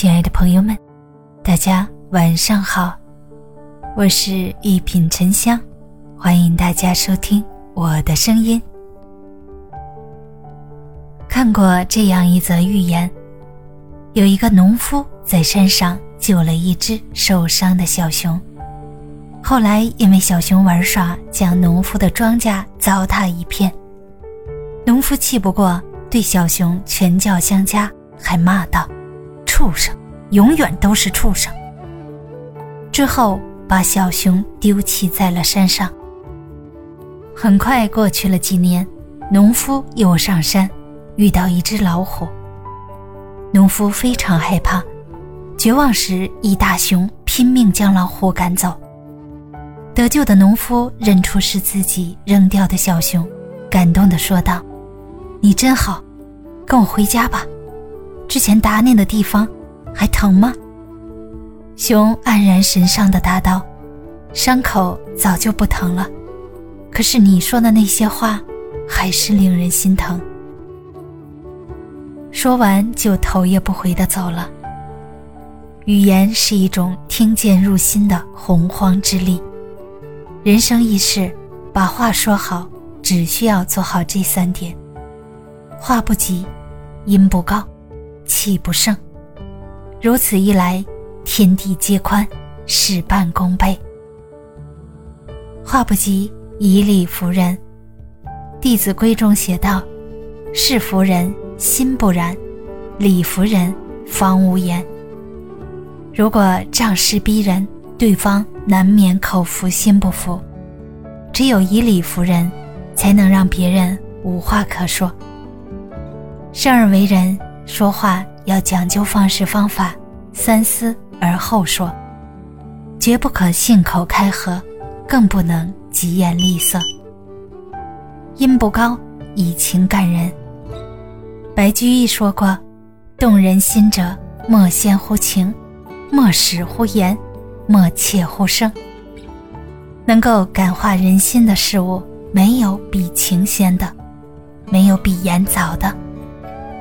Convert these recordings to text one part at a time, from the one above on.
亲爱的朋友们，大家晚上好，我是一品沉香，欢迎大家收听我的声音。看过这样一则寓言，有一个农夫在山上救了一只受伤的小熊，后来因为小熊玩耍，将农夫的庄稼糟蹋一片，农夫气不过，对小熊拳脚相加，还骂道：“畜生，永远都是畜生。”之后把小熊丢弃在了山上。很快过去了几年，农夫又上山。遇到一只老虎，农夫非常害怕，绝望时，一大熊拼命将老虎赶走。得救的农夫认出是自己扔掉的小熊，感动地说道：“你真好，跟我回家吧。之前打你的地方还疼吗？”熊黯然神伤地答道：“伤口早就不疼了，可是你说的那些话，还是令人心疼。”说完，就头也不回的走了。语言是一种听见入心的洪荒之力。人生一世，把话说好，只需要做好这三点：话不急，音不高，气不盛。如此一来，天地皆宽，事半功倍。话不急，以理服人。《弟子规》中写道：“事服人。”心不然，理服人方无言。如果仗势逼人，对方难免口服心不服。只有以理服人，才能让别人无话可说。生而为人，说话要讲究方式方法，三思而后说，绝不可信口开河，更不能疾言厉色。音不高，以情感人。白居易说过：“动人心者，莫先乎情，莫使乎言，莫切乎声。能够感化人心的事物，没有比情先的，没有比言早的，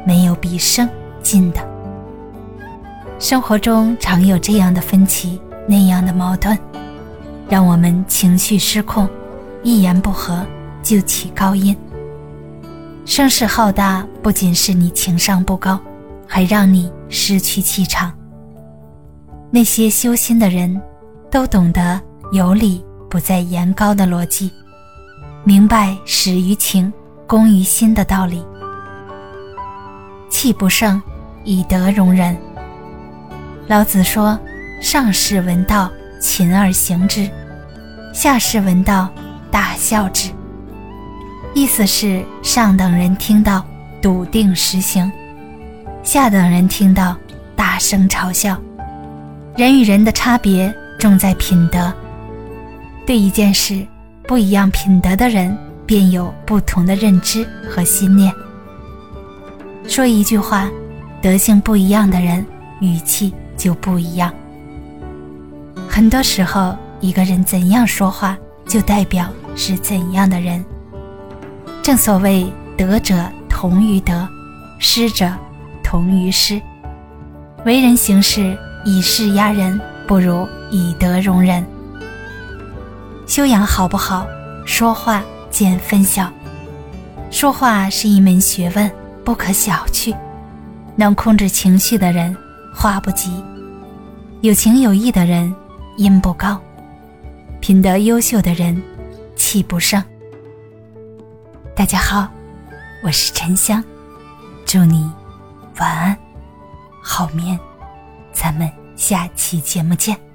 没有比声近的。生活中常有这样的分歧，那样的矛盾，让我们情绪失控，一言不合就起高音。”声势浩大，不仅是你情商不高，还让你失去气场。那些修心的人，都懂得有理不在言高的逻辑，明白始于情，功于心的道理。气不盛，以德容人。老子说：“上士闻道，勤而行之；下士闻道，大笑之。”意思是上等人听到笃定实行，下等人听到大声嘲笑。人与人的差别重在品德，对一件事不一样品德的人便有不同的认知和信念。说一句话，德性不一样的人语气就不一样。很多时候，一个人怎样说话，就代表是怎样的人。正所谓德者同于德，失者同于失。为人行事以势压人，不如以德容人。修养好不好，说话见分晓。说话是一门学问，不可小觑。能控制情绪的人，话不急；有情有义的人，音不高；品德优秀的人，气不盛。大家好，我是沉香，祝你晚安，好眠，咱们下期节目见。